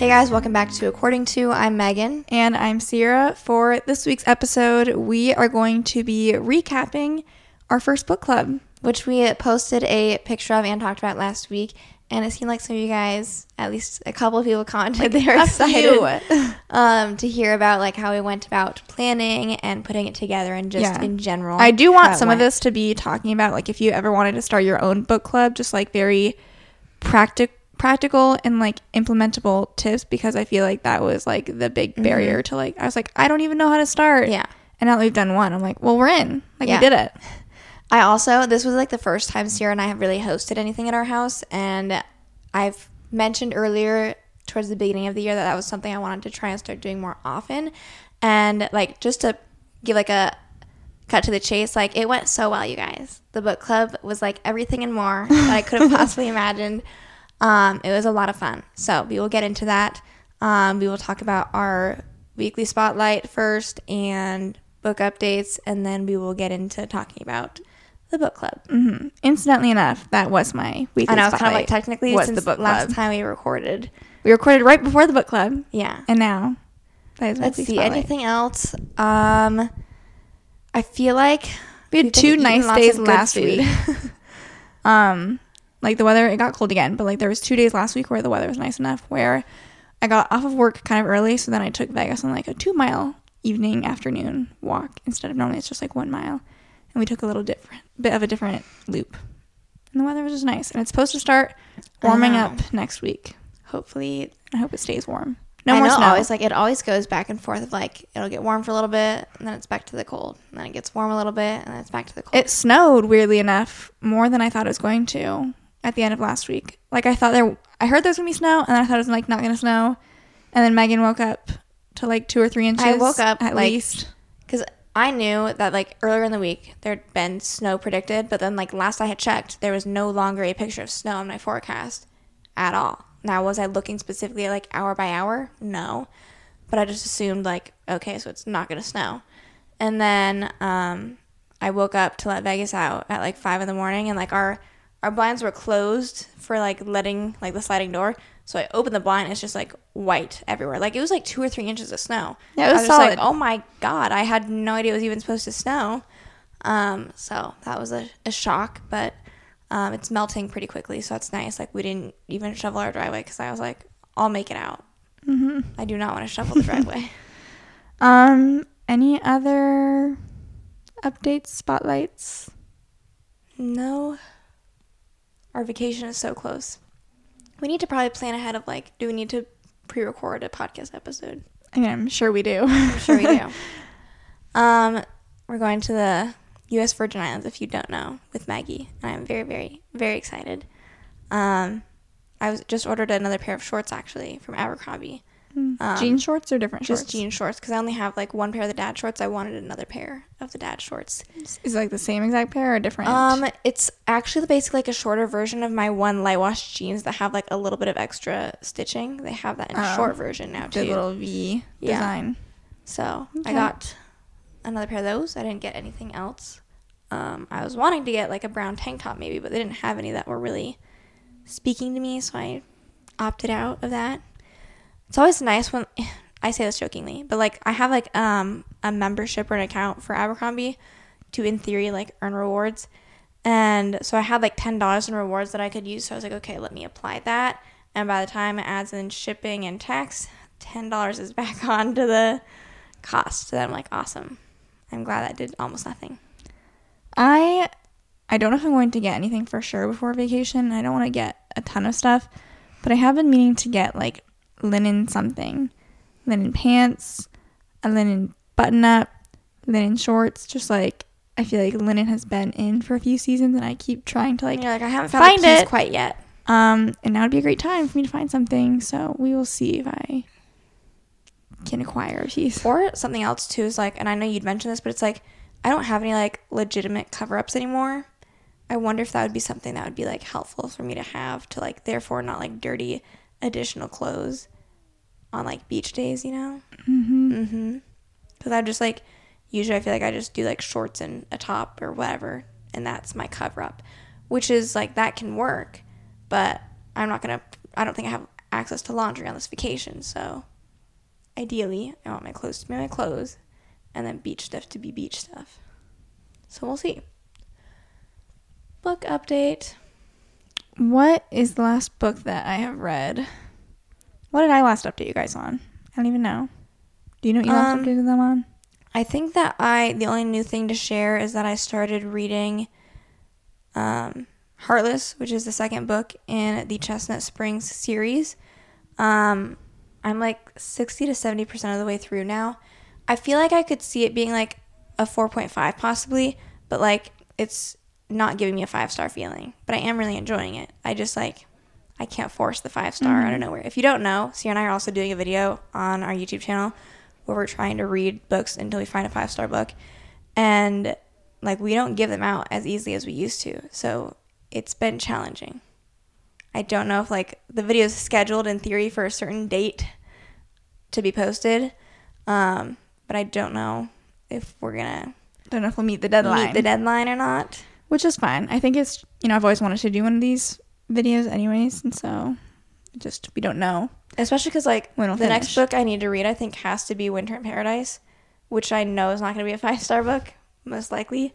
Hey guys, welcome back to According Two. I'm Megan. And I'm Ciera. For this week's episode, we are going to be recapping our first book club. which we posted a picture of and talked about last week. And it seemed like some of you guys, at least a couple of people, commented they were excited um, to hear about like how we went about planning and putting it together, and just Yeah. in general. I do want some went. of this to be talking about like if you ever wanted to start your own book club, just like very practic practical and like implementable tips because I feel like that was like the big barrier to like I was like I don't even know how to start. Mm-hmm. Yeah. And now that we've done one, I'm like, well, we're in. Like Yeah. we did it. I also this was like the first time Ciera and I have really hosted anything at our house, and I've mentioned earlier towards the beginning of the year that that was something I wanted to try and start doing more often, and like just to give like a cut to the chase, like it went so well, you guys. The book club was like everything and more that I could have possibly imagined. Um, it was a lot of fun. So we will get into that. Um, we will talk about our weekly spotlight first and book updates, and then we will get into talking about the book club. Mm-hmm. Incidentally enough, that was my weekly And I know kind of like technically was since the book club. last time we recorded. We recorded right before the book club, Yeah. and now that is Let's see spotlight. anything else. Um, I feel like We had two nice days last week. um, like the weather, it got cold again, but like there was two days last week where the weather was nice enough where I got off of work kind of early, so then I took Vegas on like a two mile evening afternoon walk instead of normally it's just like one mile, and we took a little different bit of a different loop, and the weather was just nice, and it's supposed to start warming up next week. Hopefully, I hope it stays warm. No I more know snow. always like it always goes back and forth of like it'll get warm for a little bit and then it's back to the cold and then it gets warm a little bit and then it's back to the cold. It snowed weirdly enough more than I thought it was going to at the end of last week. Like I thought there, I heard there was gonna be snow, and then I thought it was like not gonna snow, and then Megan woke up to like two or three inches. I woke up, at like, least. Because I knew that like earlier in the week there'd been snow predicted, but then like last I had checked, there was no longer a picture of snow in my forecast at all. Now, was I looking specifically at like hour by hour? No, but I just assumed like okay, so it's not gonna snow. And then um, I woke up to let Vegas out at like five in the morning, and like our our blinds were closed for like letting like the sliding door. So I opened the blind, it's just like white everywhere. Like it was like two or three inches of snow. Yeah, it was I was just like, solid. oh my god, I had no idea it was even supposed to snow. Um, so that was a, a shock, but um, it's melting pretty quickly, so it's nice. Like we didn't even shovel our driveway because I was like, I'll make it out. hmm I do not want to shovel the driveway. Um, any other updates, spotlights? no, our vacation is so close. We need to probably plan ahead of like, do we need to pre-record a podcast episode? I mean, I'm sure we do. I'm sure we do. Um, we're going to the U.S. Virgin Islands, if you don't know, with Maggie. And I'm very, very, very excited. Um, I was just ordered another pair of shorts actually from Abercrombie. Um, jean shorts or different shorts? Just jean shorts because I only have like one pair of the dad shorts. I wanted another pair of the dad shorts. Is it like the same exact pair or different? Um, it's actually basically like a shorter version of my one light wash jeans that have like a little bit of extra stitching. They have that in Oh. short version now too. the little V Yeah. design. So Okay. I got another pair of those. I didn't get anything else. Um, I was wanting to get like a brown tank top maybe, but they didn't have any that were really speaking to me, so I opted out of that. It's always nice when I say this jokingly, but like I have like um a membership or an account for Abercrombie to in theory like earn rewards. And so I had like ten dollars in rewards that I could use. So I was like, okay, let me apply that. And by the time it adds in shipping and tax, ten dollars is back on to the cost. So I'm like, awesome. I'm glad that did almost nothing. I I don't know if I'm going to get anything for sure before vacation. I don't want to get a ton of stuff, but I have been meaning to get like linen something, linen pants, a linen button up, linen shorts. Just like I feel like linen has been in for a few seasons, and I keep trying to Like, like I haven't found find it. quite yet. um. And now would be a great time for me to find something. So we will see if I can acquire a piece. Or something else too is like, and I know you'd mentioned this, but it's like, I don't have any like legitimate cover ups anymore. I wonder if that would be something that would be like helpful for me to have to like, therefore, not like dirty additional clothes on like beach days, you know? Mm-hmm. Mm-hmm. Because I just like, usually I feel like I just do like shorts and a top or whatever, and that's my cover up, which is like, that can work, but I'm not gonna, I don't think I have access to laundry on this vacation. So ideally, I want my clothes to be my clothes and then beach stuff to be beach stuff. So we'll see. Book update. What is the last book that I have read? What did I last update you guys on? I don't even know. Do you know what you last Um, updated them on? I think that I the only new thing to share is that I started reading um, Heartless, which is the second book in the Chestnut Springs series. Um, I'm like 60 to 70% of the way through now. I feel like I could see it being like a 4.5 possibly, but like it's not giving me a five star feeling. But I am really enjoying it. I just like I can't force the five star out of nowhere. If you don't know, Ciera and I are also doing a video on our YouTube channel where we're trying to read books until we find a five star book. And like we don't give them out as easily as we used to. So it's been challenging. I don't know if like the video is scheduled in theory for a certain date to be posted. Um, but I don't know if we're gonna Don't know if we'll meet the deadline. meet the deadline or not. Which is fine. I think it's you know I've always wanted to do one of these videos anyways, and so just we don't know. Especially because like When we'll the next book I need to read, I think has to be Winter in Paradise, which I know is not going to be a five star book, most likely.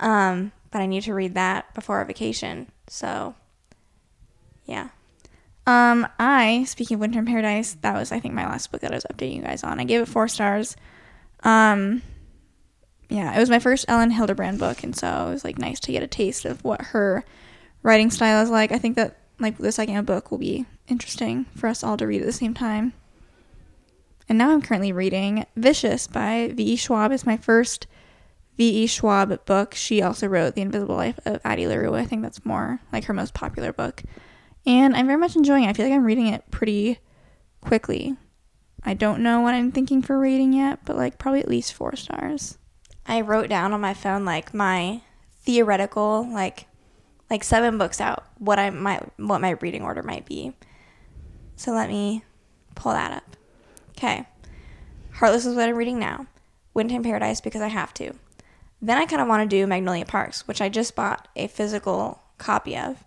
Um, but I need to read that before our vacation. So, yeah. Um, I speaking of Winter in Paradise, that was I think my last book that I was updating you guys on. I gave it four stars. Um, yeah, it was my first Elin Hilderbrand book, and so it was like nice to get a taste of what her writing style is like. I think that like the second book will be interesting for us all to read at the same time. And now I'm currently reading Vicious by V.E. Schwab. It's my first V.E. Schwab book. She also wrote The Invisible Life of Addie LaRue. I think that's more like her most popular book. And I'm very much enjoying it. I feel like I'm reading it pretty quickly. I don't know what I'm thinking for rating yet, but like probably at least four stars. I wrote down on my phone like my theoretical like like seven books out what I might what my reading order might be. So let me pull that up. Okay. Heartless is what I'm reading now. Winter in Paradise because I have to. Then I kind of want to do Magnolia Parks, which I just bought a physical copy of.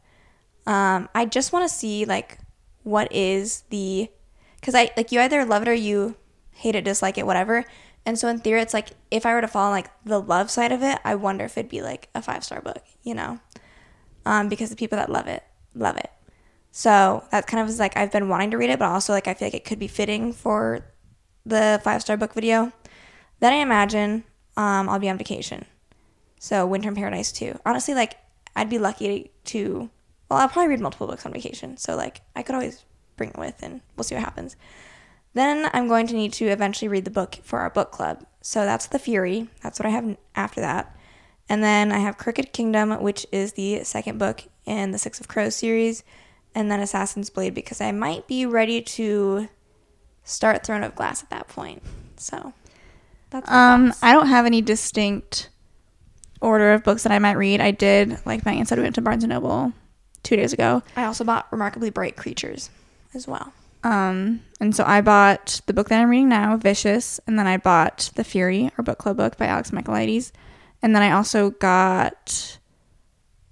Um, I just want to see like what is the because I like you either love it or you hate it, dislike it, whatever. And so in theory, it's like if I were to fall on like the love side of it, I wonder if it'd be like a five star book, you know, um, because the people that love it love it. So that kind of is like I've been wanting to read it, but also like I feel like it could be fitting for the five star book video. Then I imagine um, I'll be on vacation. So Winter in Paradise too. Honestly, like I'd be lucky to. Well, I'll probably read multiple books on vacation, so like I could always bring it with, and we'll see what happens. Then I'm going to need to eventually read the book for our book club. So that's The Fury. That's what I have after that. And then I have Crooked Kingdom, which is the second book in the Six of Crows series. And then Assassin's Blade, because I might be ready to start Throne of Glass at that point. So that's Um, thoughts. I don't have any distinct order of books that I might read. I did, like Megan said, we went to Barnes and Noble two days ago. I also bought Remarkably Bright Creatures as well. Um, and so I bought the book that I'm reading now, Vicious, and then I bought The Fury, or book club book by Alex Michaelides. And then I also got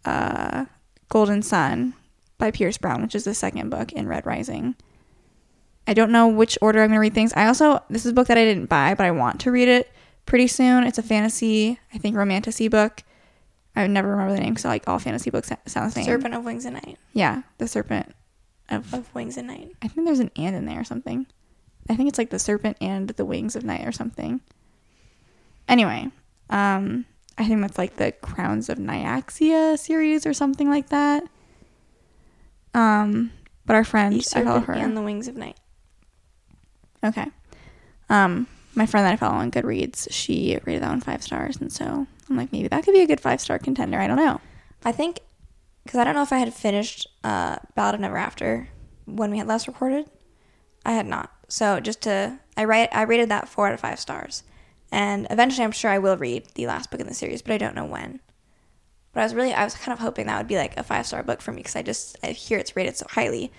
uh, Golden Son by Pierce Brown, which is the second book in Red Rising. I don't know which order I'm going to read things. I also, this is a book that I didn't buy, but I want to read it pretty soon. It's a fantasy, I think, romantasy book. I would never remember the name because like all fantasy books sound the same. Serpent of Wings and Night. Yeah, the Serpent of Of Wings and Night. I think there's an and in there or something. I think it's like the serpent and the wings of night or something. Anyway, um, I think that's like the Crowns of Nyaxia series or something like that. Um, but our friend, The I follow her. and the Wings of Night. okay. Um, my friend that I follow on Goodreads, she rated that one five stars, and so I'm like, maybe that could be a good five star contender. I don't know. I think because I don't know if I had finished uh, Ballad of Never After when we had last recorded. I had not. So just to I write I rated that four out of five stars, and eventually I'm sure I will read the last book in the series, but I don't know when. But I was really I was kind of hoping that would be like a five star book for me because I just I hear it's rated so highly.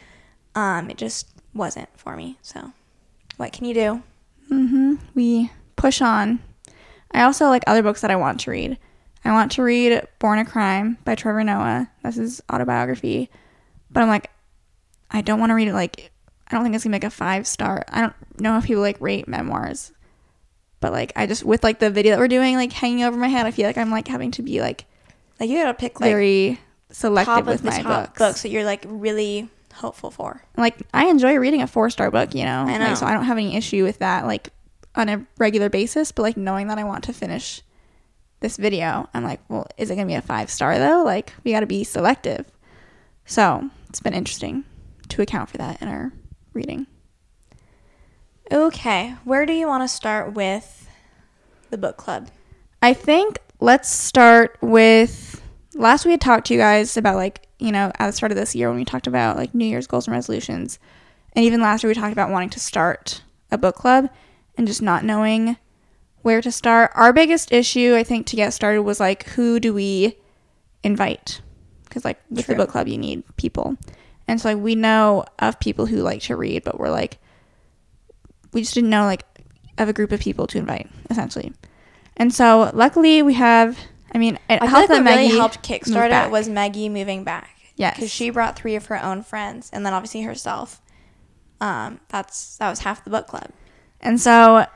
Um, it just wasn't for me. So what can you do? Mm-hmm. We push on. I also like other books that I want to read. I want to read Born a Crime by Trevor Noah. That's his autobiography. But I'm like, I don't want to read it like I don't think it's gonna make a five star. I don't know if people like rate memoirs, but like I just with like the video that we're doing like hanging over my head, I feel like I'm like having to be like Like you gotta pick like very selective with my books. books that you're like really hopeful for. Like I enjoy reading a four star book, you know. I Like, know. so I don't have any issue with that, like on a regular basis. But like knowing that I want to finish this video, I'm like, well, is it gonna be a five star though? Like we got to be selective. So it's been interesting to account for that in our reading. Okay, where do you want to start with the book club? I think let's start with last we had talked to you guys about like, you know, at the start of this year when we talked about like New Year's goals and resolutions. And even last year we talked about wanting to start a book club and just not knowing where to start. Our biggest issue I think to get started was like who do we invite? Cuz like with True. the book club you need people. And so like we know of people who like to read, but we're like we just didn't know like of a group of people to invite essentially. And so luckily we have I mean it I helped like that really helped kickstart it was Maggie moving back. Yes. because she brought three of her own friends, and then obviously herself. Um, that's that was half the book club. And so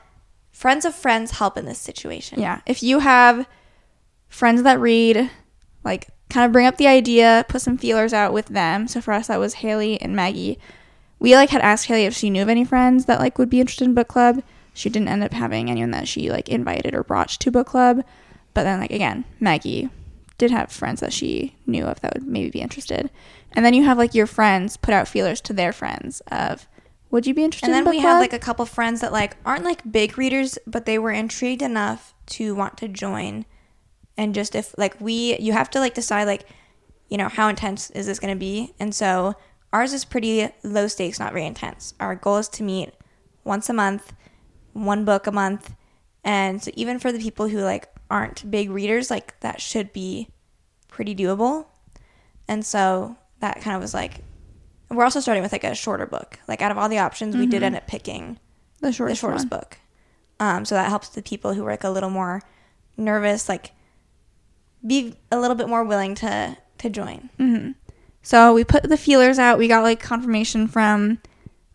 Friends of friends help in this situation. yeah, if you have friends that read, like kind of bring up the idea, put some feelers out with them. So for us that was Haley and Maggie. We like had asked Haley if she knew of any friends that like would be interested in book club. She didn't end up having anyone that she like invited or brought to book club. But then like again, Maggie did have friends that she knew of that would maybe be interested. And then you have like your friends put out feelers to their friends of would you be interested And in then book we club? had like a couple friends that like aren't like big readers, but they were intrigued enough to want to join. And just if like we, you have to like decide like, you know, how intense is this going to be? And so ours is pretty low stakes, not very intense. Our goal is to meet once a month, one book a month, and so even for the people who like aren't big readers, like that should be pretty doable. And so that kind of was like, we're also starting with like a shorter book. Like out of all the options, we did end up picking the the shortest, shortest one. book. Um, so that helps the people who are like a little more nervous, like be a little bit more willing to to join. hmm So we put the feelers out. We got like confirmation from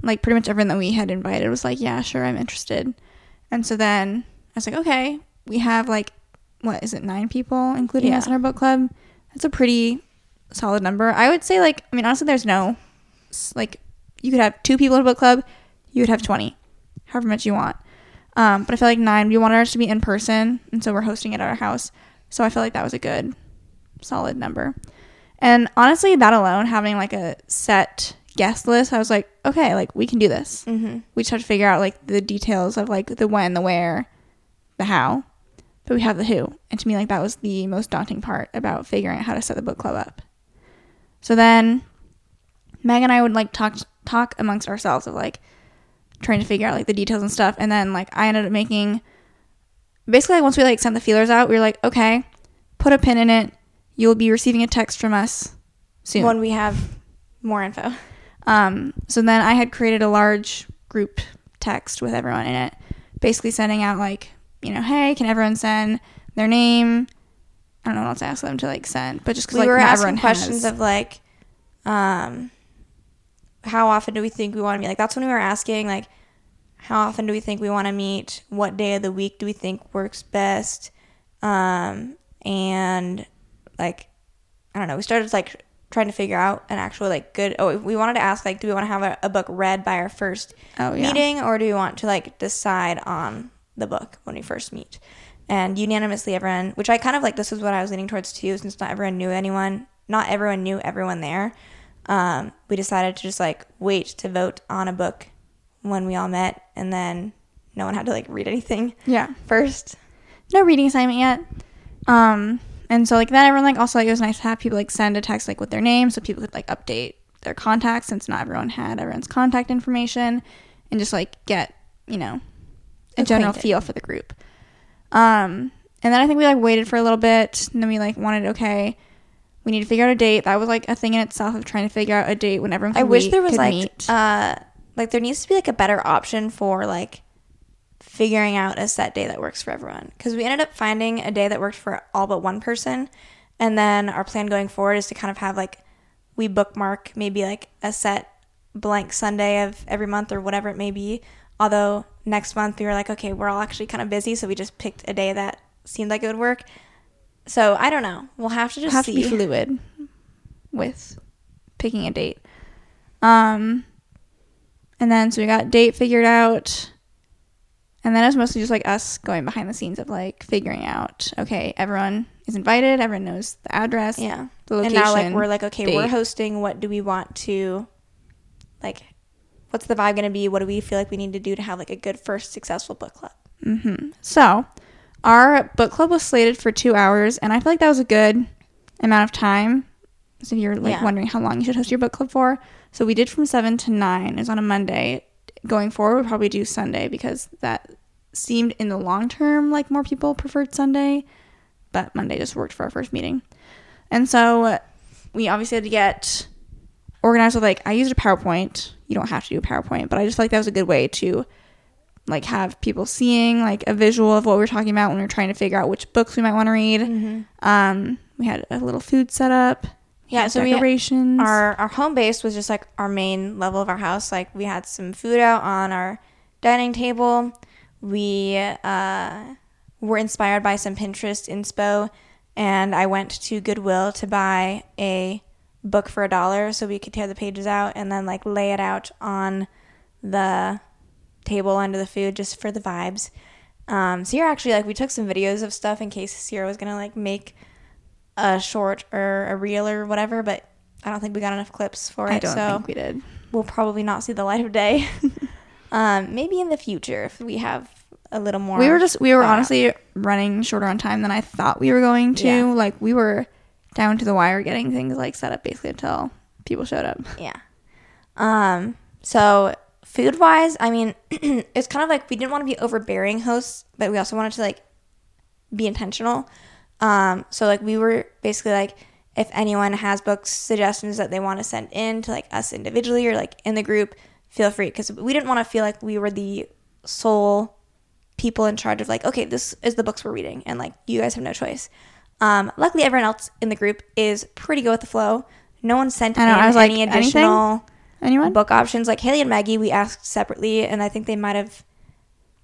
like pretty much everyone that we had invited was like, yeah, sure, I'm interested. And so then I was like, okay, we have like, what is it, nine people, including us in our book club? That's a pretty solid number. I would say, like, I mean, honestly, there's no, like, you could have two people in a book club, you would have 20, however much you want. Um, but I feel like nine, we wanted ours to be in person, and so we're hosting it at our house. So I feel like that was a good, solid number. And honestly, that alone, having like a set guest list, I was like, okay, like we can do this. Mm-hmm. We just have to figure out like the details of like the when, the where, the how. But we have the who. And to me, like that was the most daunting part about figuring out how to set the book club up. So then Meg and I would like talk talk amongst ourselves of like trying to figure out like the details and stuff. And then like I ended up making basically like once we like sent the feelers out, we were like, okay, put a pin in it. You'll be receiving a text from us soon. When we have more info. Um, so then I had created a large group text with everyone in it, basically sending out like, you know, hey, can everyone send their name? I don't know what else to ask them to like send, but just because we like were asking questions has- of like, um, how often do we think we want to meet? Like that's when we were asking like, how often do we think we want to meet? What day of the week do we think works best? Um, and like, I don't know. We started like trying to figure out an actual like good. Oh, we wanted to ask like, do we want to have a, a book read by our first oh yeah, meeting, or do we want to like decide on the book when we first meet? And unanimously, everyone, which I kind of like, this is what I was leaning towards too, since not everyone knew anyone, not everyone knew everyone there. Um, we decided to just like wait to vote on a book when we all met, and then no one had to like read anything yeah. first. No reading assignment yet. Um, and so like then everyone like also like it was nice to have people like send a text like with their name so people could like update their contacts since not everyone had everyone's contact information and just like get you know a general feel for the group. Um, and then I think we like waited for a little bit and then we like wanted okay we need to figure out a date that was like a thing in itself of trying to figure out a date when everyone I wish meet- there was like meet. uh like there needs to be like a better option for like figuring out a set day that works for everyone because we ended up finding a day that worked for all but one person and then our plan going forward is to kind of have like we bookmark maybe like a set blank Sunday of every month or whatever it may be. Although next month we were like, okay, we're all actually kind of busy, so we just picked a day that seemed like it would work. So I don't know. We'll have to just have see. to be fluid with picking a date. Um, and then so we got date figured out, and then it's mostly just like us going behind the scenes of like figuring out. Okay, everyone is invited. Everyone knows the address. yeah. The location. and now like we're like, okay, we're hosting. What do we want to like? What's the vibe gonna be? What do we feel like we need to do to have like a good first successful book club? Mm-hmm. So, our book club was slated for two hours, and I feel like that was a good amount of time. So, if you're like Yeah. wondering how long you should host your book club for, so we did from seven to nine. It was on a Monday. Going forward, we'll probably do Sunday because that seemed in the long term like more people preferred Sunday, but Monday just worked for our first meeting. And so, we obviously had to get organized with like I used a PowerPoint. You don't have to do a PowerPoint, but I just felt like that was a good way to like have people seeing like a visual of what we are talking about when we are trying to figure out which books we might want to read. Mm-hmm. Um, we had a little food set up. Yeah, so we- decorations. our our home base was just like our main level of our house. Like we had some food out on our dining table. We uh, were inspired by some Pinterest inspo, and I went to Goodwill to buy a book for a dollar so we could tear the pages out and then like lay it out on the table under the food just for the vibes. Um, Ciera actually like we took some videos of stuff in case Ciera was gonna like make a short or a reel or whatever, but I don't think we got enough clips for it. I don't so think we did. we'll probably not see the light of day. um, maybe in the future if we have a little more. We were just we were thought out. honestly running shorter on time than I thought we were going to. Yeah. Like we were down to the wire getting things like set up basically until people showed up. Yeah. Um, so food wise, I mean, it's kind of like we didn't want to be overbearing hosts, but we also wanted to like be intentional. Um, so like we were basically like, if anyone has book suggestions that they want to send in to like us individually or like in the group, feel free because we didn't want to feel like we were the sole people in charge of like, okay, this is the books we're reading, and like you guys have no choice. Um, luckily, everyone else in the group is pretty good with the flow. No one sent I know, in I was like, any anything? Anyone? book options. Like Haley and Maggie, we asked separately, and I think they might have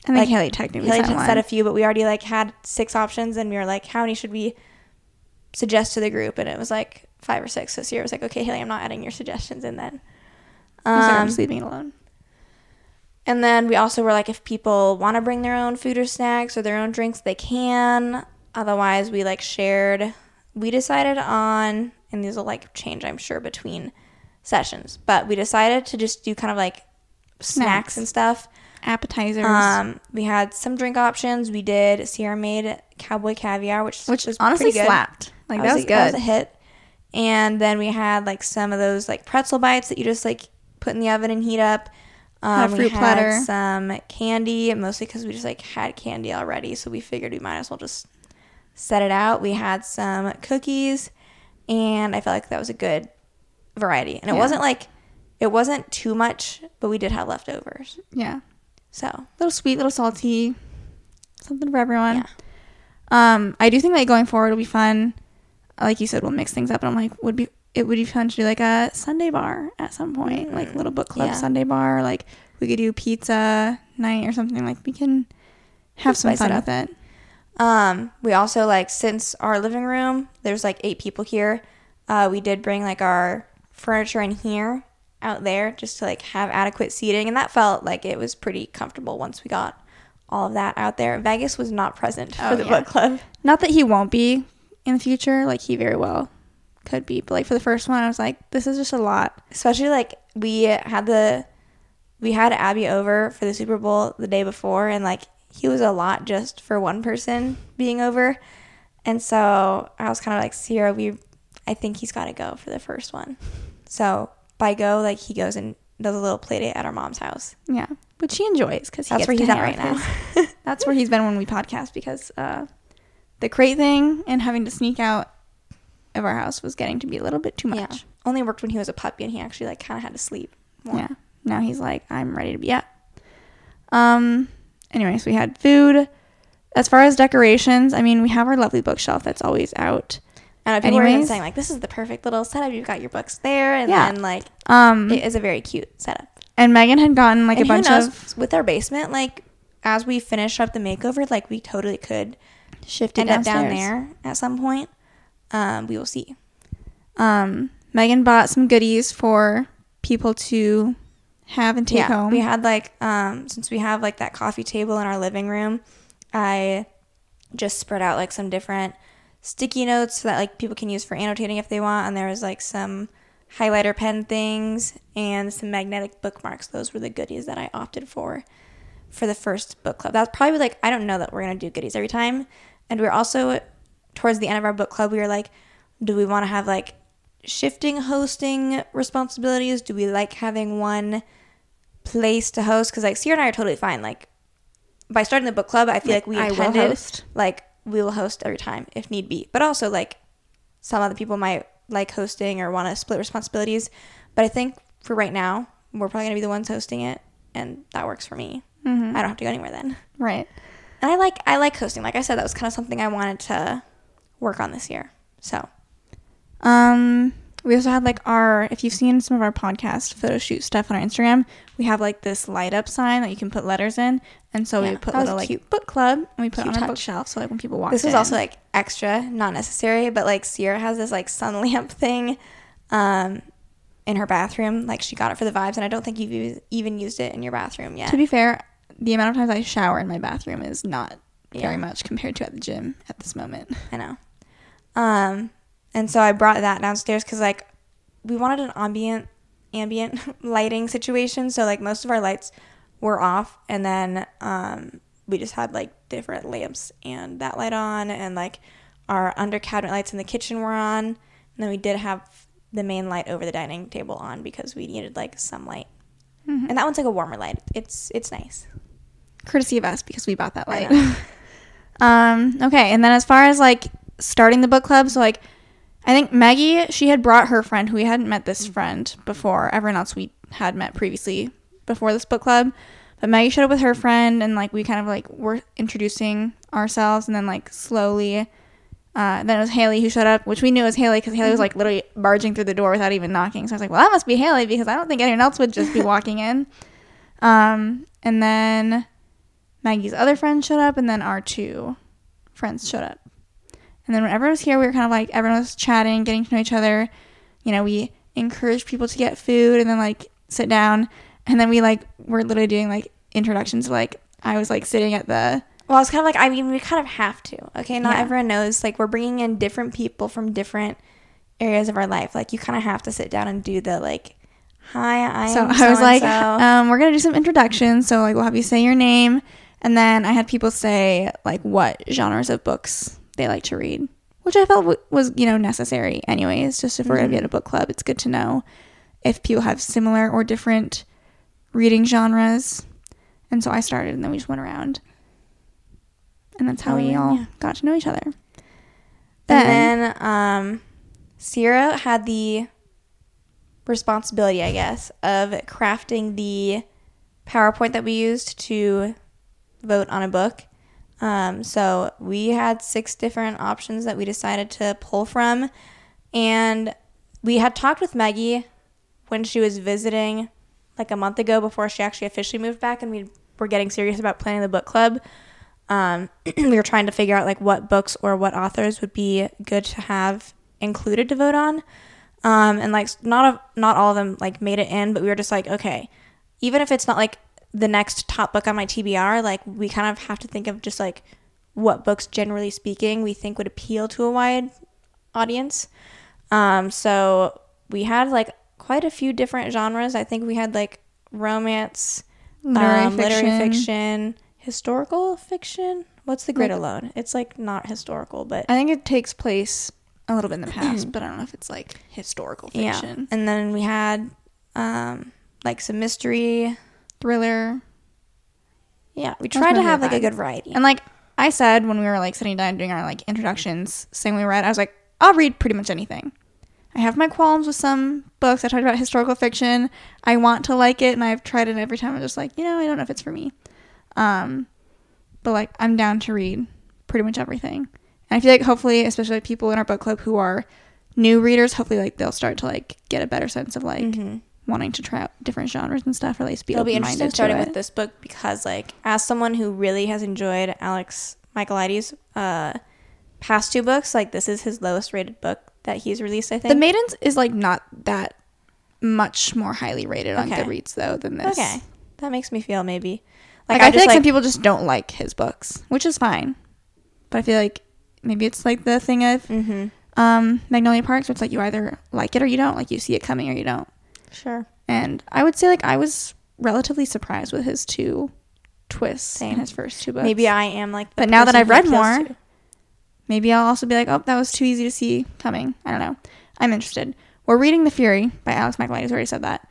I think like, Haley technically Haley one. said a few, but we already like had six options, and we were like, how many should we suggest to the group? And it was like five or six. So Ciera was like, okay, Haley, I'm not adding your suggestions in then. Like, I'm Um, just leaving it alone. and then we also were like, if people want to bring their own food or snacks or their own drinks, they can. Otherwise, we like shared. We decided on, and these will like change, I'm sure, between sessions, but we decided to just do kind of like snacks, Snacks. and stuff. Appetizers. Um, we had some drink options. We did Ciera made cowboy caviar, which which was honestly slapped. Like that was, a- good. That was a hit. And then we had like some of those like pretzel bites that you just like put in the oven and heat up. Um, we fruit had platter. some candy, mostly because we just like had candy already, so we figured we might as well just set it out. We had some cookies, and I felt like that was a good variety. And it Yeah. wasn't like it wasn't too much, but we did have leftovers. yeah. So little sweet, little salty, something for everyone. Yeah. Um, I do think like going forward will be fun. Like you said, we'll mix things up, and I'm like, would be it would be fun to do like a sundae bar at some point, like little book club Mm, yeah. sundae bar. Like we could do pizza night or something. Like we can have Could some it fun with it. Um, we also like since our living room, there's like eight people here. Uh, we did bring like our furniture in here out there just to like have adequate seating, and that felt like it was pretty comfortable once we got all of that out there. Vegas was not present oh, for Oh, the yeah. book club. Not that he won't be in the future. Like he very well could be, but like for the first one, I was like, this is just a lot. Especially like we had the we had Abby over for the Super Bowl the day before, and like he was a lot just for one person being over, and so I was kind of like Ciera, we I think he's got to go for the first one. So by go, like he goes and does a little play date at our mom's house. Yeah, which he enjoys because That's where he's at right now. That's where he's been when we podcast because uh, the crate thing and having to sneak out of our house was getting to be a little bit too much. Yeah. Only worked when he was a puppy and he actually like kind of had to sleep more. Yeah. Now he's like, I'm ready to be up. Um. Anyways, we had food. As far as decorations, I mean, we have our lovely bookshelf that's always out. I know people were even saying like this is the perfect little setup. You've got your books there, and Yeah. then like Um, it is a very cute setup. and Megan had gotten like and a bunch knows, of with our basement, like as we finish up the makeover, like we totally could shifted end up down there at some point. Um, we will see. Um, Megan bought some goodies for people to have and take yeah, home. we had like um, since we have like that coffee table in our living room, I just spread out like some different sticky notes that like people can use for annotating if they want, and there was like some highlighter pen things and some magnetic bookmarks. Those were the goodies that I opted for for the first book club. That's probably like I don't know that we're gonna do goodies every time, and we're also towards the end of our book club. We were like, do we want to have like shifting hosting responsibilities? Do we like having one place to host? Because like Ciera and I are totally fine. Like by starting the book club, I feel like, we I host. like we will host every time if need be. But also like some other people might like hosting or want to split responsibilities. But I think for right now, we're probably gonna be the ones hosting it, and that works for me. Mhm. I don't have to go anywhere then. right. And I like I like hosting. Like I said, that was kind of something I wanted to work on this year. So Um, we also had like our if you've seen some of our podcast photo shoot stuff on our Instagram, we have like this light up sign that you can put letters in, and so Yeah, we put little like cute. book club, and we put it on our touch. bookshelf, so like when people walk. this was in, also like extra, not necessary, but like Ciera has this like sun lamp thing, um, in her bathroom. Like she got it for the vibes, and I don't think you've even used it in your bathroom yet. to be fair, the amount of times I shower in my bathroom is not Yeah. very much compared to at the gym at this moment. I know. Um, and so I brought that downstairs because like we wanted an ambient ambient lighting situation. So like most of our lights were off, and then um, we just had like different lamps and that light on, and like our under cabinet lights in the kitchen were on, and then we did have the main light over the dining table on because we needed like some light. Mhm. And that one's like a warmer light. It's it's nice. courtesy of us because we bought that light. um, okay, and then as far as like starting the book club, so like I think Maggie, she had brought her friend who we hadn't met this friend before. Everyone else we had met previously before this book club. But Maggie showed up with her friend and like we kind of like were introducing ourselves and then like slowly uh, then it was Haley who showed up, which we knew was Haley because Haley was like literally barging through the door without even knocking. So I was like, well, that must be Haley because I don't think anyone else would just be walking in. Um, and then Maggie's other friend showed up, and then our two friends showed up. And then when everyone was here, we were kind of like everyone was chatting, getting to know each other. You know, we encouraged people to get food and then like sit down. And then we like were literally doing like introductions. Like I was like sitting at the Well, it's kind of like I mean, we kind of have to. Okay, not Yeah. everyone knows. Like we're bringing in different people from different areas of our life. Like you kind of have to sit down and do the like, hi, I so. I was like, um, we're gonna do some introductions. So like we'll have you say your name, and then I had people say like what genres of books they like to read, which I felt w- was you know necessary anyways. Just if we're gonna be Mhm. at a book club, it's good to know if people have similar or different reading genres. And so I started, and then we just went around, and that's how we yeah. all got to know each other. and then um, Ciera had the responsibility, I guess, of crafting the PowerPoint that we used to vote on a book. Um, so we had six different options that we decided to pull from, and we had talked with Maggie when she was visiting like a month ago before she actually officially moved back, and we were getting serious about planning the book club. Um, we were trying to figure out like what books or what authors would be good to have included to vote on. Um, and like not a, not all of them like made it in, but we were just like, okay, even if it's not like the next top book on my TBR, like we kind of have to think of just like what books generally speaking we think would appeal to a wide audience. Um, so we had like quite a few different genres. I think we had like romance, Literary um, fiction. literary fiction, historical fiction. What's the Great Like- alone? It's like not historical, but I think it takes place a little bit in the past, but I don't know if it's like historical fiction, yeah. And then we had um, like some mystery. Thriller, Yeah, we tried to have like a good variety. and like I said when we were like sitting down doing our like introductions, saying we read, I was like, I'll read pretty much anything. I have my qualms with some books. I talked about historical fiction. I want to like it, and I've tried it every time. I'm just like, you know, I don't know if it's for me. Um, but like I'm down to read pretty much everything. And I feel like hopefully, especially like people in our book club who are new readers, hopefully like they'll start to like get a better sense of like Mhm. Wanting to try out different genres and stuff, or at least be It'll be open-minded interesting to starting it. with this book because, like, as someone who really has enjoyed Alex Michaelides' uh, past two books, like, this is his lowest rated book that he's released, I think. The Maidens is like not that much more highly rated on Okay. Goodreads though than this. okay. That makes me feel maybe. Like, I, feel like, some people just don't like his books, which is fine. But I feel like maybe it's like the thing of Mm-hmm. um, Magnolia Parks, where it's like you either like it or you don't. Like you see it coming or you don't. Sure. And I would say like I was relatively surprised with his two twists in his first two books. Maybe I am like. the But now that I've read more, to. maybe I'll also be like, oh, that was too easy to see coming. I don't know. I'm interested. We're reading The Fury by Alex Michaelides. Already said that.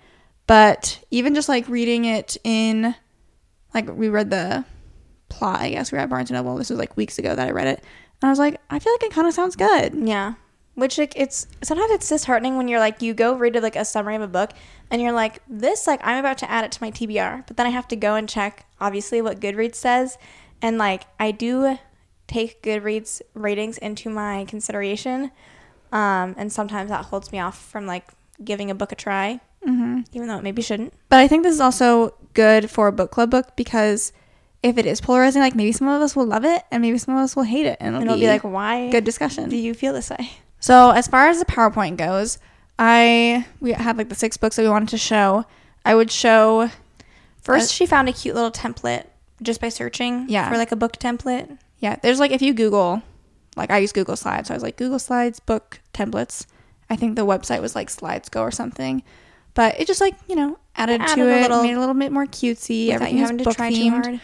But even just like reading it in, like we read the plot. I guess we were at Barnes and Noble. This was like weeks ago that I read it, and I was like, I feel like it kind of sounds good. Yeah. Which like it's sometimes it's disheartening when you're like you go read like a summary of a book and you're like this like I'm about to add it to my TBR but then I have to go and check obviously what Goodreads says. And like I do take Goodreads ratings into my consideration um, and sometimes that holds me off from like giving a book a try hmm even though it maybe shouldn't. But I think this is also good for a book club book because if it is polarizing, like maybe some of us will love it and maybe some of us will hate it, and it'll, and it'll be like why good discussion. do you feel this way So as far as the PowerPoint goes, I we had like the six books that we wanted to show. I would show first Uh, she found a cute little template just by searching Yeah. for like a book template yeah, there's like if you Google, like I use Google Slides, so I was like Google Slides book templates. I think the website was like SlidesGo or something, but it just like you know added, Added to a it, little- made it a little bit more cutesy. Everything having to book try too hard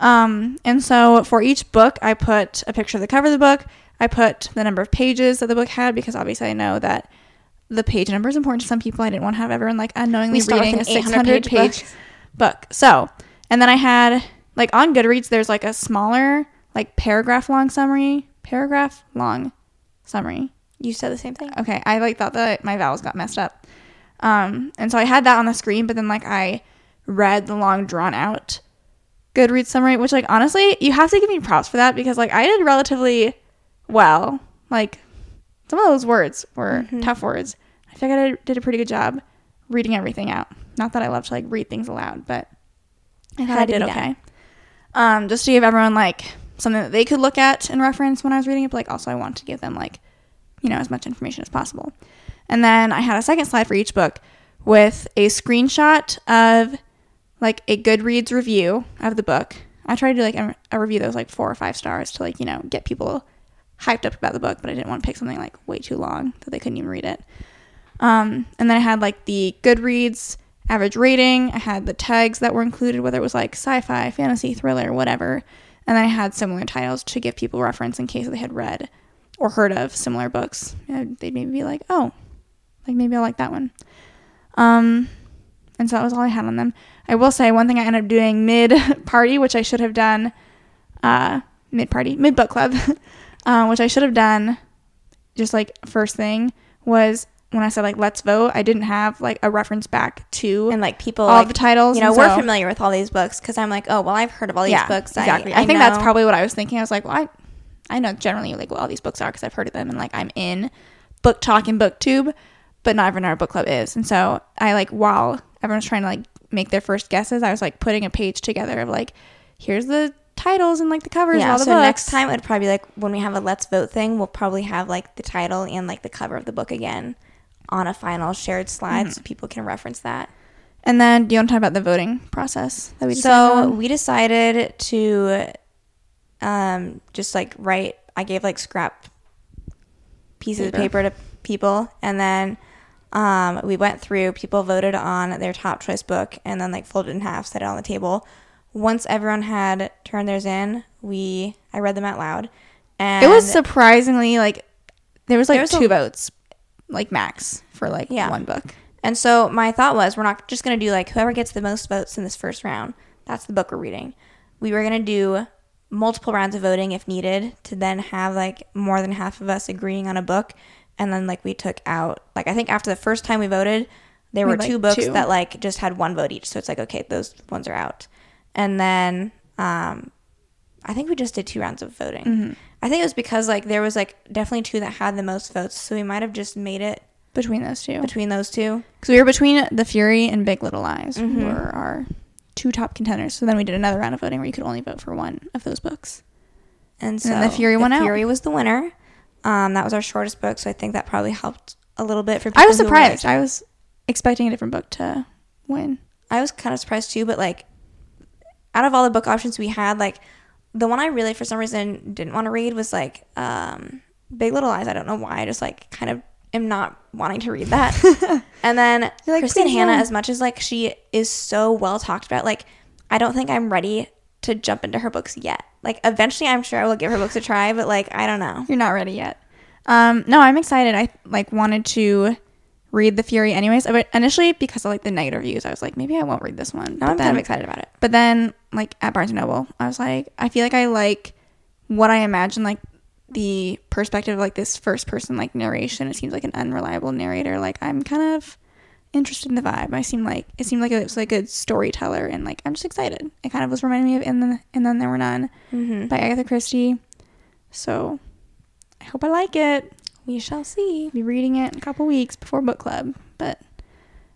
Um, and so for each book, I put a picture of the cover of the book. I put the number of pages that the book had because obviously I know that the page number is important to some people. I didn't want to have everyone like unknowingly reading a 600 page page book. So, and then I had like on Goodreads, there's like a smaller, like paragraph long summary, paragraph long summary. you said the same thing Okay, I like thought that my vowels got messed up. Um, and so I had that on the screen, but then like I read the long drawn out Goodreads summary, which like honestly, you have to give me props for that because like I did relatively well. Like some of those words were Mhm. tough words. I like I did, a pretty good job reading everything out. Not that I love to like read things aloud, but I thought I did okay. Um, just to give everyone like something that they could look at and reference when I was reading it, but like also I want to give them like you know, as much information as possible. And then I had a second slide for each book with a screenshot of like a Goodreads review of the book. I tried to do like a, a review that was like four or five stars to like, you know, get people hyped up about the book, but I didn't want to pick something like way too long that they couldn't even read it. Um, and then I had like the Goodreads average rating. I had the tags that were included, whether it was like sci fi, fantasy, thriller, whatever. And then I had similar titles to give people reference in case they had read or heard of similar books. They'd maybe be like, oh, like maybe I like that one. Um, and so that was all I had on them. I will say one thing I ended up doing mid party, which I should have done, uh, mid party, mid book club, uh, which I should have done just like first thing was when I said like let's vote. I didn't have like a reference back to and like people all like the titles. you know and we're familiar with all these books because i'm like oh well i've heard of all these yeah, books exactly. i, I, think that's probably what I was thinking. I was like, well, I, I know generally like what all these books are because I've heard of them and like I'm in BookTok and booktube, but not everyone in our book club is. And so I like while everyone's trying to like make their first guesses, I was like putting a page together of like, here's the titles and like the covers of yeah all the so books. next time it'd probably be like when we have a let's vote thing we'll probably have like the title and like the cover of the book again on a final shared slide Mm-hmm. so people can reference that And then do you want to talk about the voting process that we so we decided to um just like write i gave like scrap pieces Paper. of paper to people and then um we went through people voted on their top choice book and then like folded in half set it on the table once everyone had turned theirs in we i read them out loud and it was surprisingly like there was like There was a- two votes, like max for like Yeah. one book. And so my thought was, we're not just going to do like whoever gets the most votes in this first round, that's the book we're reading. We were going to do multiple rounds of voting if needed to then have like more than half of us agreeing on a book. And then like we took out, like I think after the first time we voted, there We were two books two. that like just had one vote each. So it's like, okay, those ones are out. And then um, I think we just did two rounds of voting. Mm-hmm. I think it was because like there was like definitely two that had the most votes, so we might have just made it between those two. between those two. Because we were between The Fury and Big Little Lies Mhm. were our two top contenders. So then we did another round of voting where you could only vote for one of those books. And so then The Fury won out. Fury was the winner. Um, that was our shortest book, so I think that probably helped a little bit for people. I was surprised. I was expecting a different book to win. I was kind of surprised too, but like out of all the book options we had, like the one I really for some reason didn't want to read was like um Big Little Lies. I don't know why. I just like kind of am not wanting to read that. and then like, Kristin Hannah, no." as much as like she is so well talked about, like I don't think I'm ready to jump into her books yet. Like eventually I'm sure I will give her books a try, but like I don't know. You're not ready yet. Um, no, I'm excited. I like wanted to read The Fury anyways. But initially, because of like the negative reviews, I was like, maybe I won't read this one. Now I'm then, kind of excited about it. But then, like at Barnes and Noble, I was like, I feel like I like what I imagine, like the perspective of like this first person like narration. It seems like an unreliable narrator. Like I'm kind of interested in the vibe. I seem like it seemed like it was like a good storyteller, and like I'm just excited. It kind of was reminding me of "And Then and Then There Were None" Mm-hmm. by Agatha Christie. So I hope I like it. We shall see. be reading it in a couple weeks before book club. But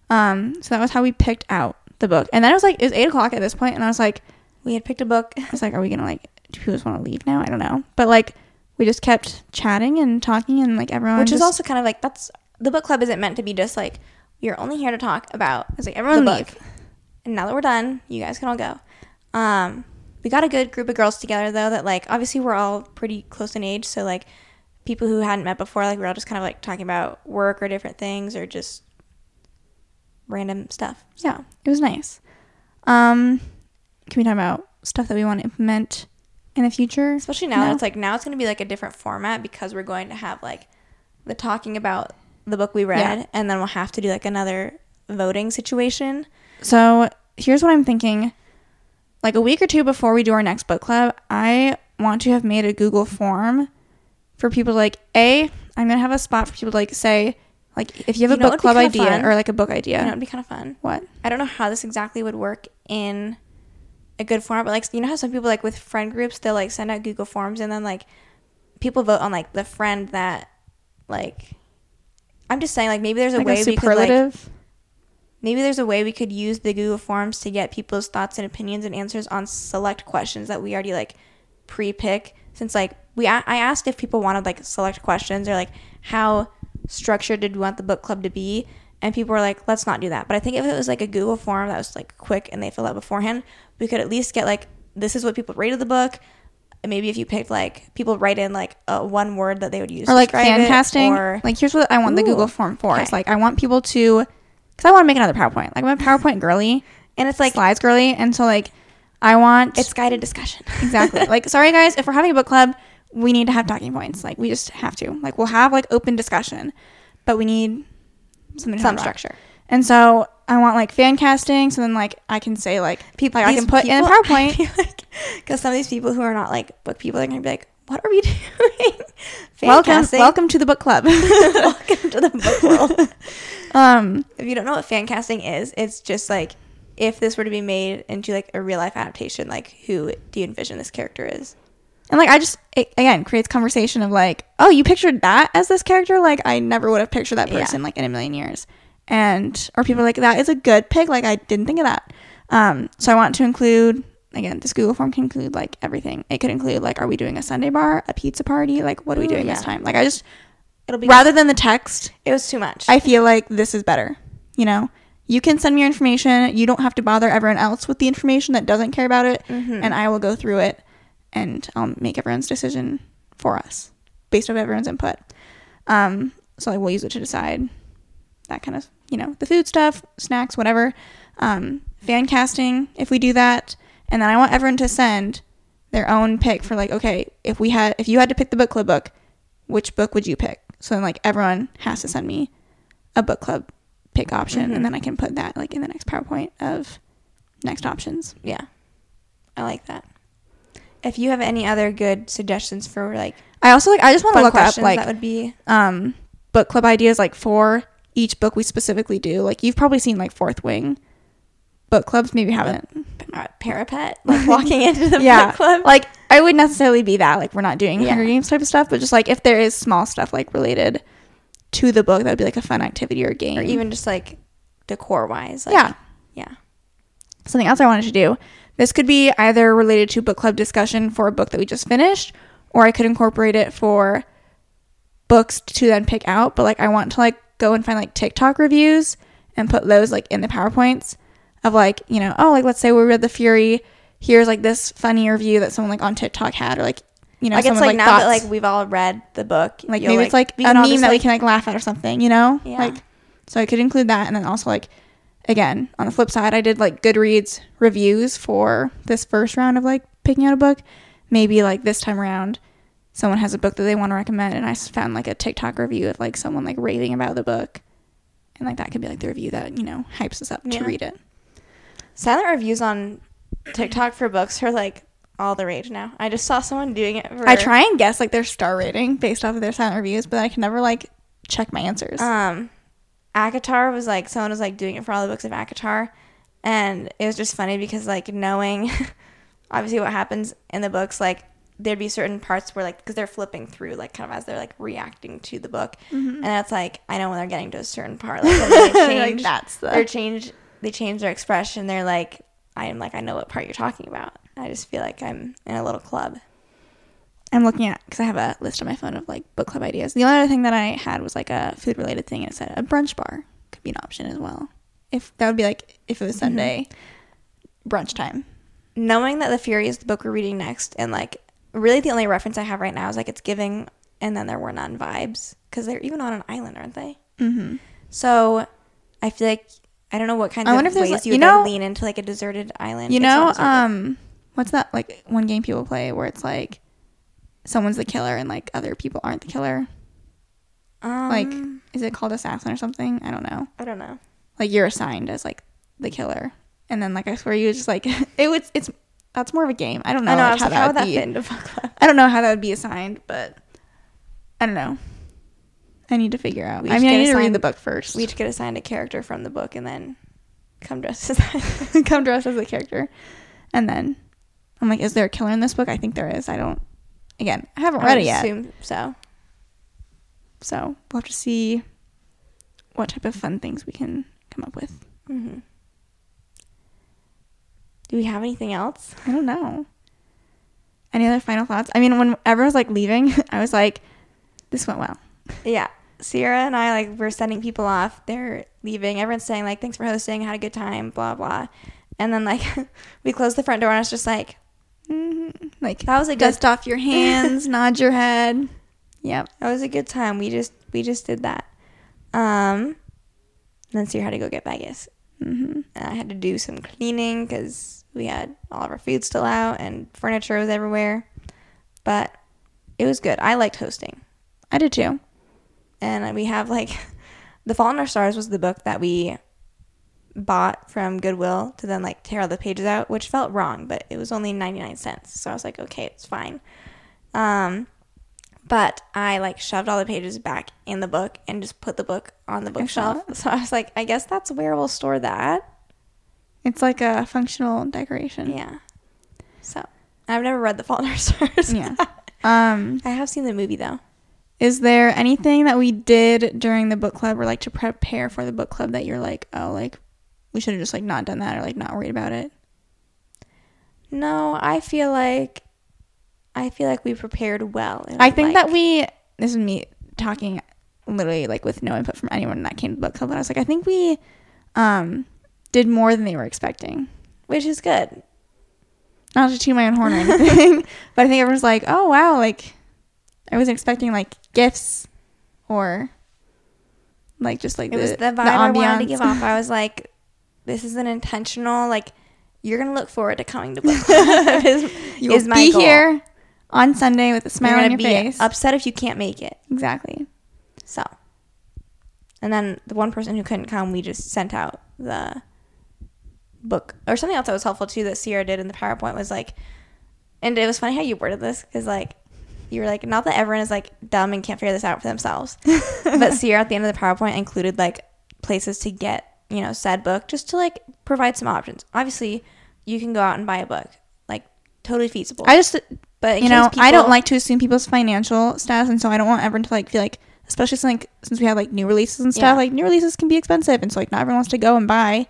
um, so that was how we picked out the book. And then it was like it was eight o'clock at this point, and I was like, We had picked a book. I was like, are we gonna like do people just want to leave now? I don't know. But like we just kept chatting and talking, and like everyone, which is also kind of like that's the book club isn't meant to be just like you're only here to talk about I was like everyone the leave. book. And now that we're done, you guys can all go. Um, we got a good group of girls together though. That like obviously we're all pretty close in age, so like people who hadn't met before, like we're all just kind of like talking about work or different things or just random stuff. Yeah, it was nice. Um, can we talk about stuff that we want to implement in the future? Especially now that it's like now it's gonna be like a different format because we're going to have like the talking about the book we read, Yeah. and then we'll have to do like another voting situation. So here's what I'm thinking. Like a week or two before we do our next book club, I want to have made a Google form for people to like a. I'm gonna have a spot for people to like say like if you have You a book club idea fun? or like a book idea. You know, it'd be kind of fun. what? I don't know how this exactly would work in a good format, but like you know how some people like with friend groups they'll like send out Google Forms and then like people vote on like the friend that like I'm just saying like maybe there's a Like way a we could like maybe there's a way we could use the Google Forms to get people's thoughts and opinions and answers on select questions that we already like pre-pick since like we I asked if people wanted like select questions or like how structured did we want the book club to be and people were like let's not do that but I think if it was like a Google form that was like quick and they filled out beforehand we could at least get like this is what people rated the book and maybe if you picked like people write in like a one word that they would use or to like fan it, casting. or like here's what I want the Google form for. It's like I want people to because I want to make another PowerPoint. Like I'm a PowerPoint girly, and it's like slides girly, and so like I want it's guided discussion exactly like sorry guys if we're having a book club we need to have talking points. Like we just have to. Like we'll have like open discussion but we need something some talk about. structure. And so i want like fan casting so then like i can say like people like i can put in a people- powerpoint. because some of these people who are not like book people are gonna be like what are we doing? Fan welcome casting? welcome to the book club. Welcome to the book world. Um if you don't know what fan casting is it's just like if this were to be made into like a real life adaptation like who do you envision this character is and like i just it, again creates conversation of like oh you pictured that as this character? Like i never would have pictured that Yeah. person like in a million years. And or people are like that is a good pick like i didn't think of that. Um so i want to include again this google form can include like everything. It could include like are we doing a sundae bar a pizza party? Like what are we doing this time? Like i just it'll be rather than the text it was too much. I feel like this is better you know? You can send me your information. You don't have to bother everyone else with the information that doesn't care about it Mhm. and i will go through it and i'll make everyone's decision for us based on everyone's input. Um so like we'll use it to decide that kind of you know the food stuff snacks whatever. Um fan casting if we do that. And then i want everyone to send their own pick for like okay if we had if you had to pick the book club book which book would you pick? So then like everyone has to send me a book club pick option Mhm. and then i can put that like in the next powerpoint of next options. Yeah. I like that if you have any other good suggestions for like i also like i just want to look up like that would be um book club ideas like for each book we specifically do like you've probably seen like fourth wing book clubs maybe haven't parapet, like walking into the yeah, book club. like I would necessarily be that. Like we're not doing Yeah. Hunger Games type of stuff, but just like if there is small stuff like related to the book, that would be like a fun activity or game, or even just like decor wise. Like, yeah. yeah. Something else I wanted to do. This could be either related to book club discussion for a book that we just finished, or I could incorporate it for books to then pick out. But like I want to like go and find like TikTok reviews and put those like in the PowerPoints of like, you know, oh like let's say we read The Fury, here's like this funny review that someone like on TikTok had or like you know, like it's someone, like, now thoughts- that like we've all read the book, like maybe it's like a meme just, that we can like laugh at or something, you know? Yeah. Like so I could include that and then also like again, on the flip side, I did like Goodreads reviews for this first round of like picking out a book. Maybe like this time around someone has a book that they want to recommend and I found like a TikTok review of like someone like raving about the book. And like that could be like the review that, you know, hypes us up Yeah. to read it. silent reviews on TikTok for books are like all the rage now. I just saw someone doing it. For, I try and guess like their star rating based off of their silent reviews, but I can never like check my answers. Um, ACOTAR was like someone was like doing it for all the books of ACOTAR, and it was just funny because like knowing, obviously what happens in the books, like there'd be certain parts where like because they're flipping through like kind of as they're like reacting to the book, mm-hmm. and it's like I know when they're getting to a certain part, like they Like, that's the- they change, they change their expression. They're like, I am like I know what part you're talking about. I just feel like I'm in a little club. I'm looking at because I have a list on my phone of like book club ideas. The only other thing that I had was like a food related thing, and it said a brunch bar could be an option as well. If that would be like if it was Sunday brunch time. knowing that the fury is the book we're reading next and like really the only reference i have right now is like it's giving and then there were none vibes because they're even on an island aren't they Mm-hmm. so i feel like i don't know what kind I of wonder if there's, ways like- you you would know- lean into like a deserted island You know, um, what's that like one game people play where it's like someone's the killer and like other people aren't the killer? like, Um, is it called assassin or something? I don't know. i don't know Like you're assigned as like the killer, and then like I swear you just like it was it's that's more of a game. I don't know, i know i like, was like how would that be. fit into book club I don't know how that would be assigned, but I don't know. I need to figure out. We I mean, I need to read the book first. we each get assigned a character from the book and then come dressed as that come dressed as a character, and then I'm like, is there a killer in this book? I think there is. I don't. Again, I haven't I read it yet, so so we'll have to see what type of fun things we can come up with. hmm do we have anything else I don't know. Any other final thoughts? I mean, when everyone was like leaving, I was like, this went well. Yeah. Ciera and I like we're sending people off. They're leaving. Everyone's saying like thanks for hosting, had a good time, blah blah. And then like we close the front door and it's just like Mm-hmm. Like that was a good dust off your hands, nod your head. Yep. that was a good time. We just we just did that. Um then Ciera had to go get Vegas. Mm-hmm. And I had to do some cleaning because we had all of our food still out and furniture was everywhere. But it was good. I liked hosting. I did too. and we have like the fault in our stars was the book that we bought from goodwill to then like tear all the pages out which felt wrong but it was only 99 cents. So i was like okay it's fine. Um but i like shoved all the pages back in the book and just put the book on the bookshelf. so i was like i guess that's where we'll store that. It's like a functional decoration. yeah. So i've never read the fault in our stars. Yeah. Um, i have seen the movie though. is there anything that we did during the book club or like to prepare for the book club that you're like, oh, like we should have just like not done that or like not worried about it? no i feel like i feel like we prepared well and, I think like- that we this is me talking literally like with no input from anyone that came to the book club, but I was like, I think we um did more than they were expecting. which is good Not to toot my own horn or anything, but I think everyone's like, oh wow, like I wasn't expecting like gifts or like just like it the, was the vibe the I wanted to give off. I was like, this is an intentional, like, you're going to look forward to coming to book club is, You is will be goal. here on Sunday with a You're smile on your be face. upset if you can't make it. Exactly. So, and then the one person who couldn't come, we just sent out the book or something else that was helpful too that Ciera did in the PowerPoint was like, and it was funny how you worded this because like you were like, not that everyone is like dumb and can't figure this out for themselves, but Ciera at the end of the PowerPoint included like places to get you know said book just to like provide some options. Obviously, you can go out and buy a book. Like totally feasible. I just but you know case I don't like to assume people's financial status, and so I don't want everyone to like feel like, especially since, like since we have like new releases and stuff. Yeah. Like new releases can be expensive, and so like not everyone wants to go and buy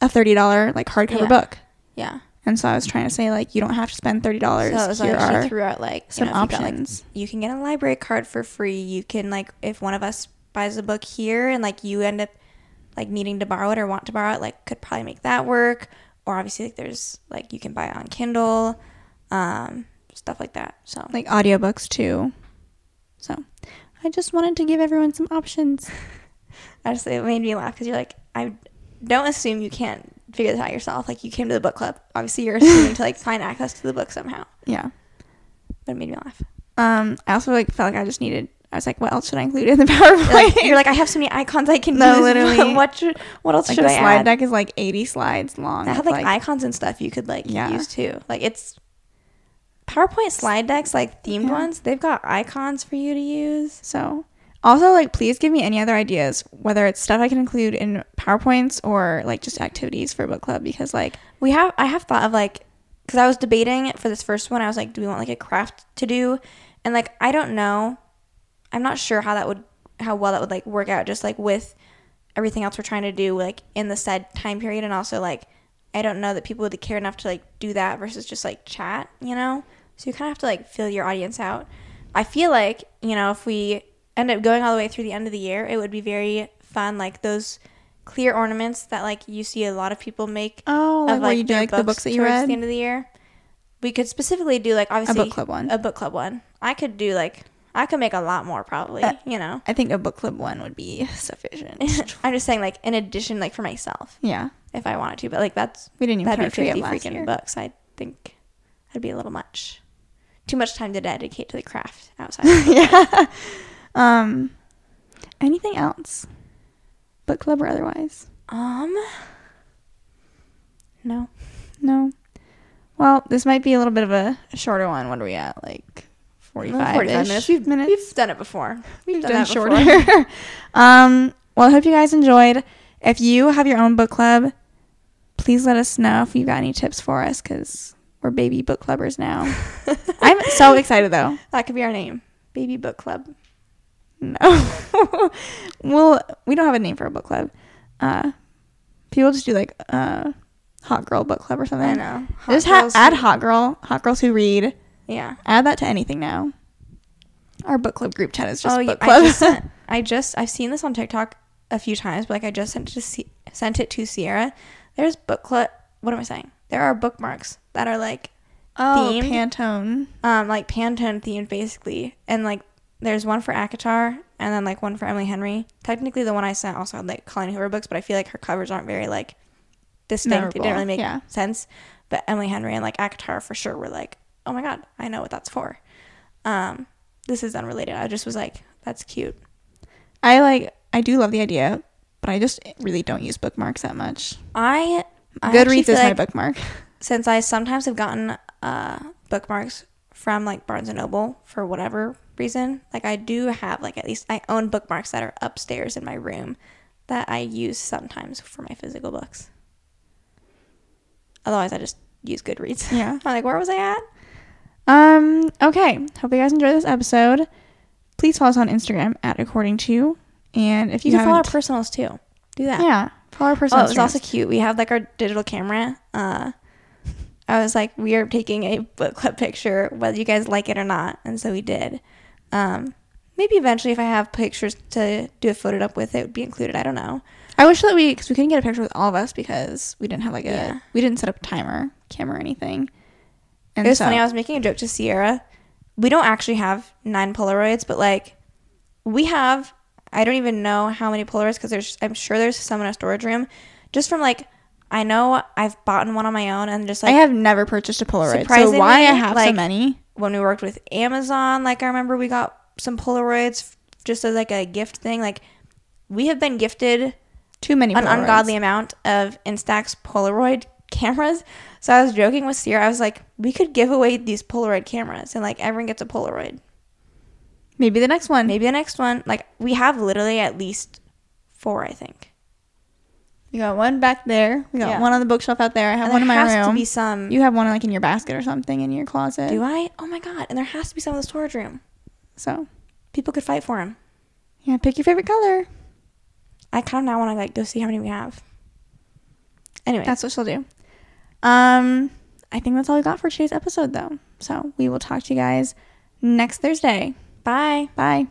a thirty dollar like hardcover Yeah. book. Yeah. And so I was trying to say like you don't have to spend thirty dollars. So it was Here like she threw out like you some know, if you got, like, options. you can get a library card for free. You can like if one of us buys a book here and like you end up like needing to borrow it or want to borrow it, like could probably make that work. Or obviously like there's like you can buy it on Kindle, um, stuff like that. So like audiobooks too. So I just wanted to give everyone some options. I just it made me laugh because you're like I don't assume you can't figure this out yourself. Like you came to the book club. Obviously you're assuming to like find access to the book somehow. Yeah. But it made me laugh. Um, I also like felt like I just needed. I was like, what else should I include in the PowerPoint? You're like, you're like I have so many icons I can No, use. literally. what should, what else like should the I slide add? deck is like 80 slides long. That had with, like, icons and stuff you could like Yeah. use too. Like it's PowerPoint slide decks, like themed Yeah. ones. They've got icons for you to use. So, also like please give me any other ideas, whether it's stuff I can include in PowerPoints or like just activities for book club because like We have I have thought of like because I was debating for this first one. I was like, do we want like a craft to do? And like I don't know. I'm not sure how that would how well that would like work out. Just like with everything else we're trying to do like in the said time period, and also like I don't know that people would care enough to like do that versus just like chat. You know. So you kind of have to like fill your audience out. I feel like you know if we end up going all the way through the end of the year, it would be very fun. Like those clear ornaments that like you see a lot of people make oh like of where you do like the books that you towards read. the end of the year. We could specifically do like obviously a book club one. A book club one. I could do like I could make a lot more probably. Uh, you know. I think a book club one would be sufficient. I'm just saying like in addition like for myself yeah, if I wanted to, but like that's we didn't even that'd be count trivia fifty freaking year. books. I think that'd be a little much. Too much time to dedicate to the craft outside. yeah. Um, anything else? Book club or otherwise? um. No. No. Well, this might be a little bit of a shorter one. What are we at? Like 45, 45 minutes. We've, minutes. we've done it before. We've, We've done, done shorter. before. um, well, I hope you guys enjoyed. If you have your own book club, please let us know if you got any tips for us because we're baby book clubbers now. I'm so excited though. That could be our name. Baby Book Club. No. well, we don't have a name for a book club. Uh, people just do like uh, hot girl book club or something. I know. Hot just ha- add hot girl, hot girls who read. Yeah. Add that to anything now. Our book club group chat is just oh, book club. I just, sent, I just I've seen this on TikTok a few times, but like I just sent it to C- sent it to Ciera. There's book club. What am I saying? There are bookmarks that are like oh, themed. Pantone. um like Pantone themed basically, and like there's one for ACOTAR and then like one for Emily Henry. Technically, the one I sent also had like Colleen Hoover books, but I feel like her covers aren't very like distinct. It didn't really make yeah. sense. But Emily Henry and like ACOTAR for sure were like, oh my god, I know what that's for. Um, this is unrelated. I just was like, that's cute. I like. I do love the idea, but I just really don't use bookmarks that much. I, I Goodreads is my bookmark. since I sometimes have gotten uh, bookmarks from like Barnes and Noble for whatever reason, like I do have like at least I own bookmarks that are upstairs in my room that I use sometimes for my physical books. Otherwise, I just use Goodreads. Yeah. I'm like, where was I at? Um. Okay. Hope you guys enjoyed this episode. Please follow us on Instagram at According Two, and if You, you, can follow our personals too. Do that. yeah, follow our personals. Oh, it was also cute. We have like our digital camera. Uh, I was like, we are taking a book club picture, whether you guys like it or not, and so we did. Um, maybe eventually, if I have pictures to do a photo up with, it would be included. I don't know. I wish that we because we couldn't get a picture with all of us because we didn't have like a Yeah. we didn't set up a timer camera or anything. And it was so, funny. I was making a joke to Ciera. We don't actually have nine Polaroids, but like we have. I don't even know how many Polaroids because there's. I'm sure there's some in a storage room. Just from like, I know I've bought one on my own and just like I have never purchased a Polaroid. So why I have so many? when we worked with Amazon, like I remember we got some Polaroids just as like a gift thing. Like we have been gifted Too many. an ungodly amount of Instax Polaroid cameras. So I was joking with Ciera. I was like, we could give away these Polaroid cameras and like everyone gets a Polaroid. Maybe the next one. Maybe the next one, like we have literally at least four, I think. You got one back there. We got Yeah. one on the bookshelf out there. I have And one in there my has room. to be some. you have one like in your basket or something in your closet. do I? Oh my god! And there has to be some in the storage room. So People could fight for them. yeah, pick your favorite color. I kind of now want to like go see how many we have. Anyway, That's what she'll do. Um, I think that's all we got for today's episode, though. So we will talk to you guys next Thursday. bye. Bye.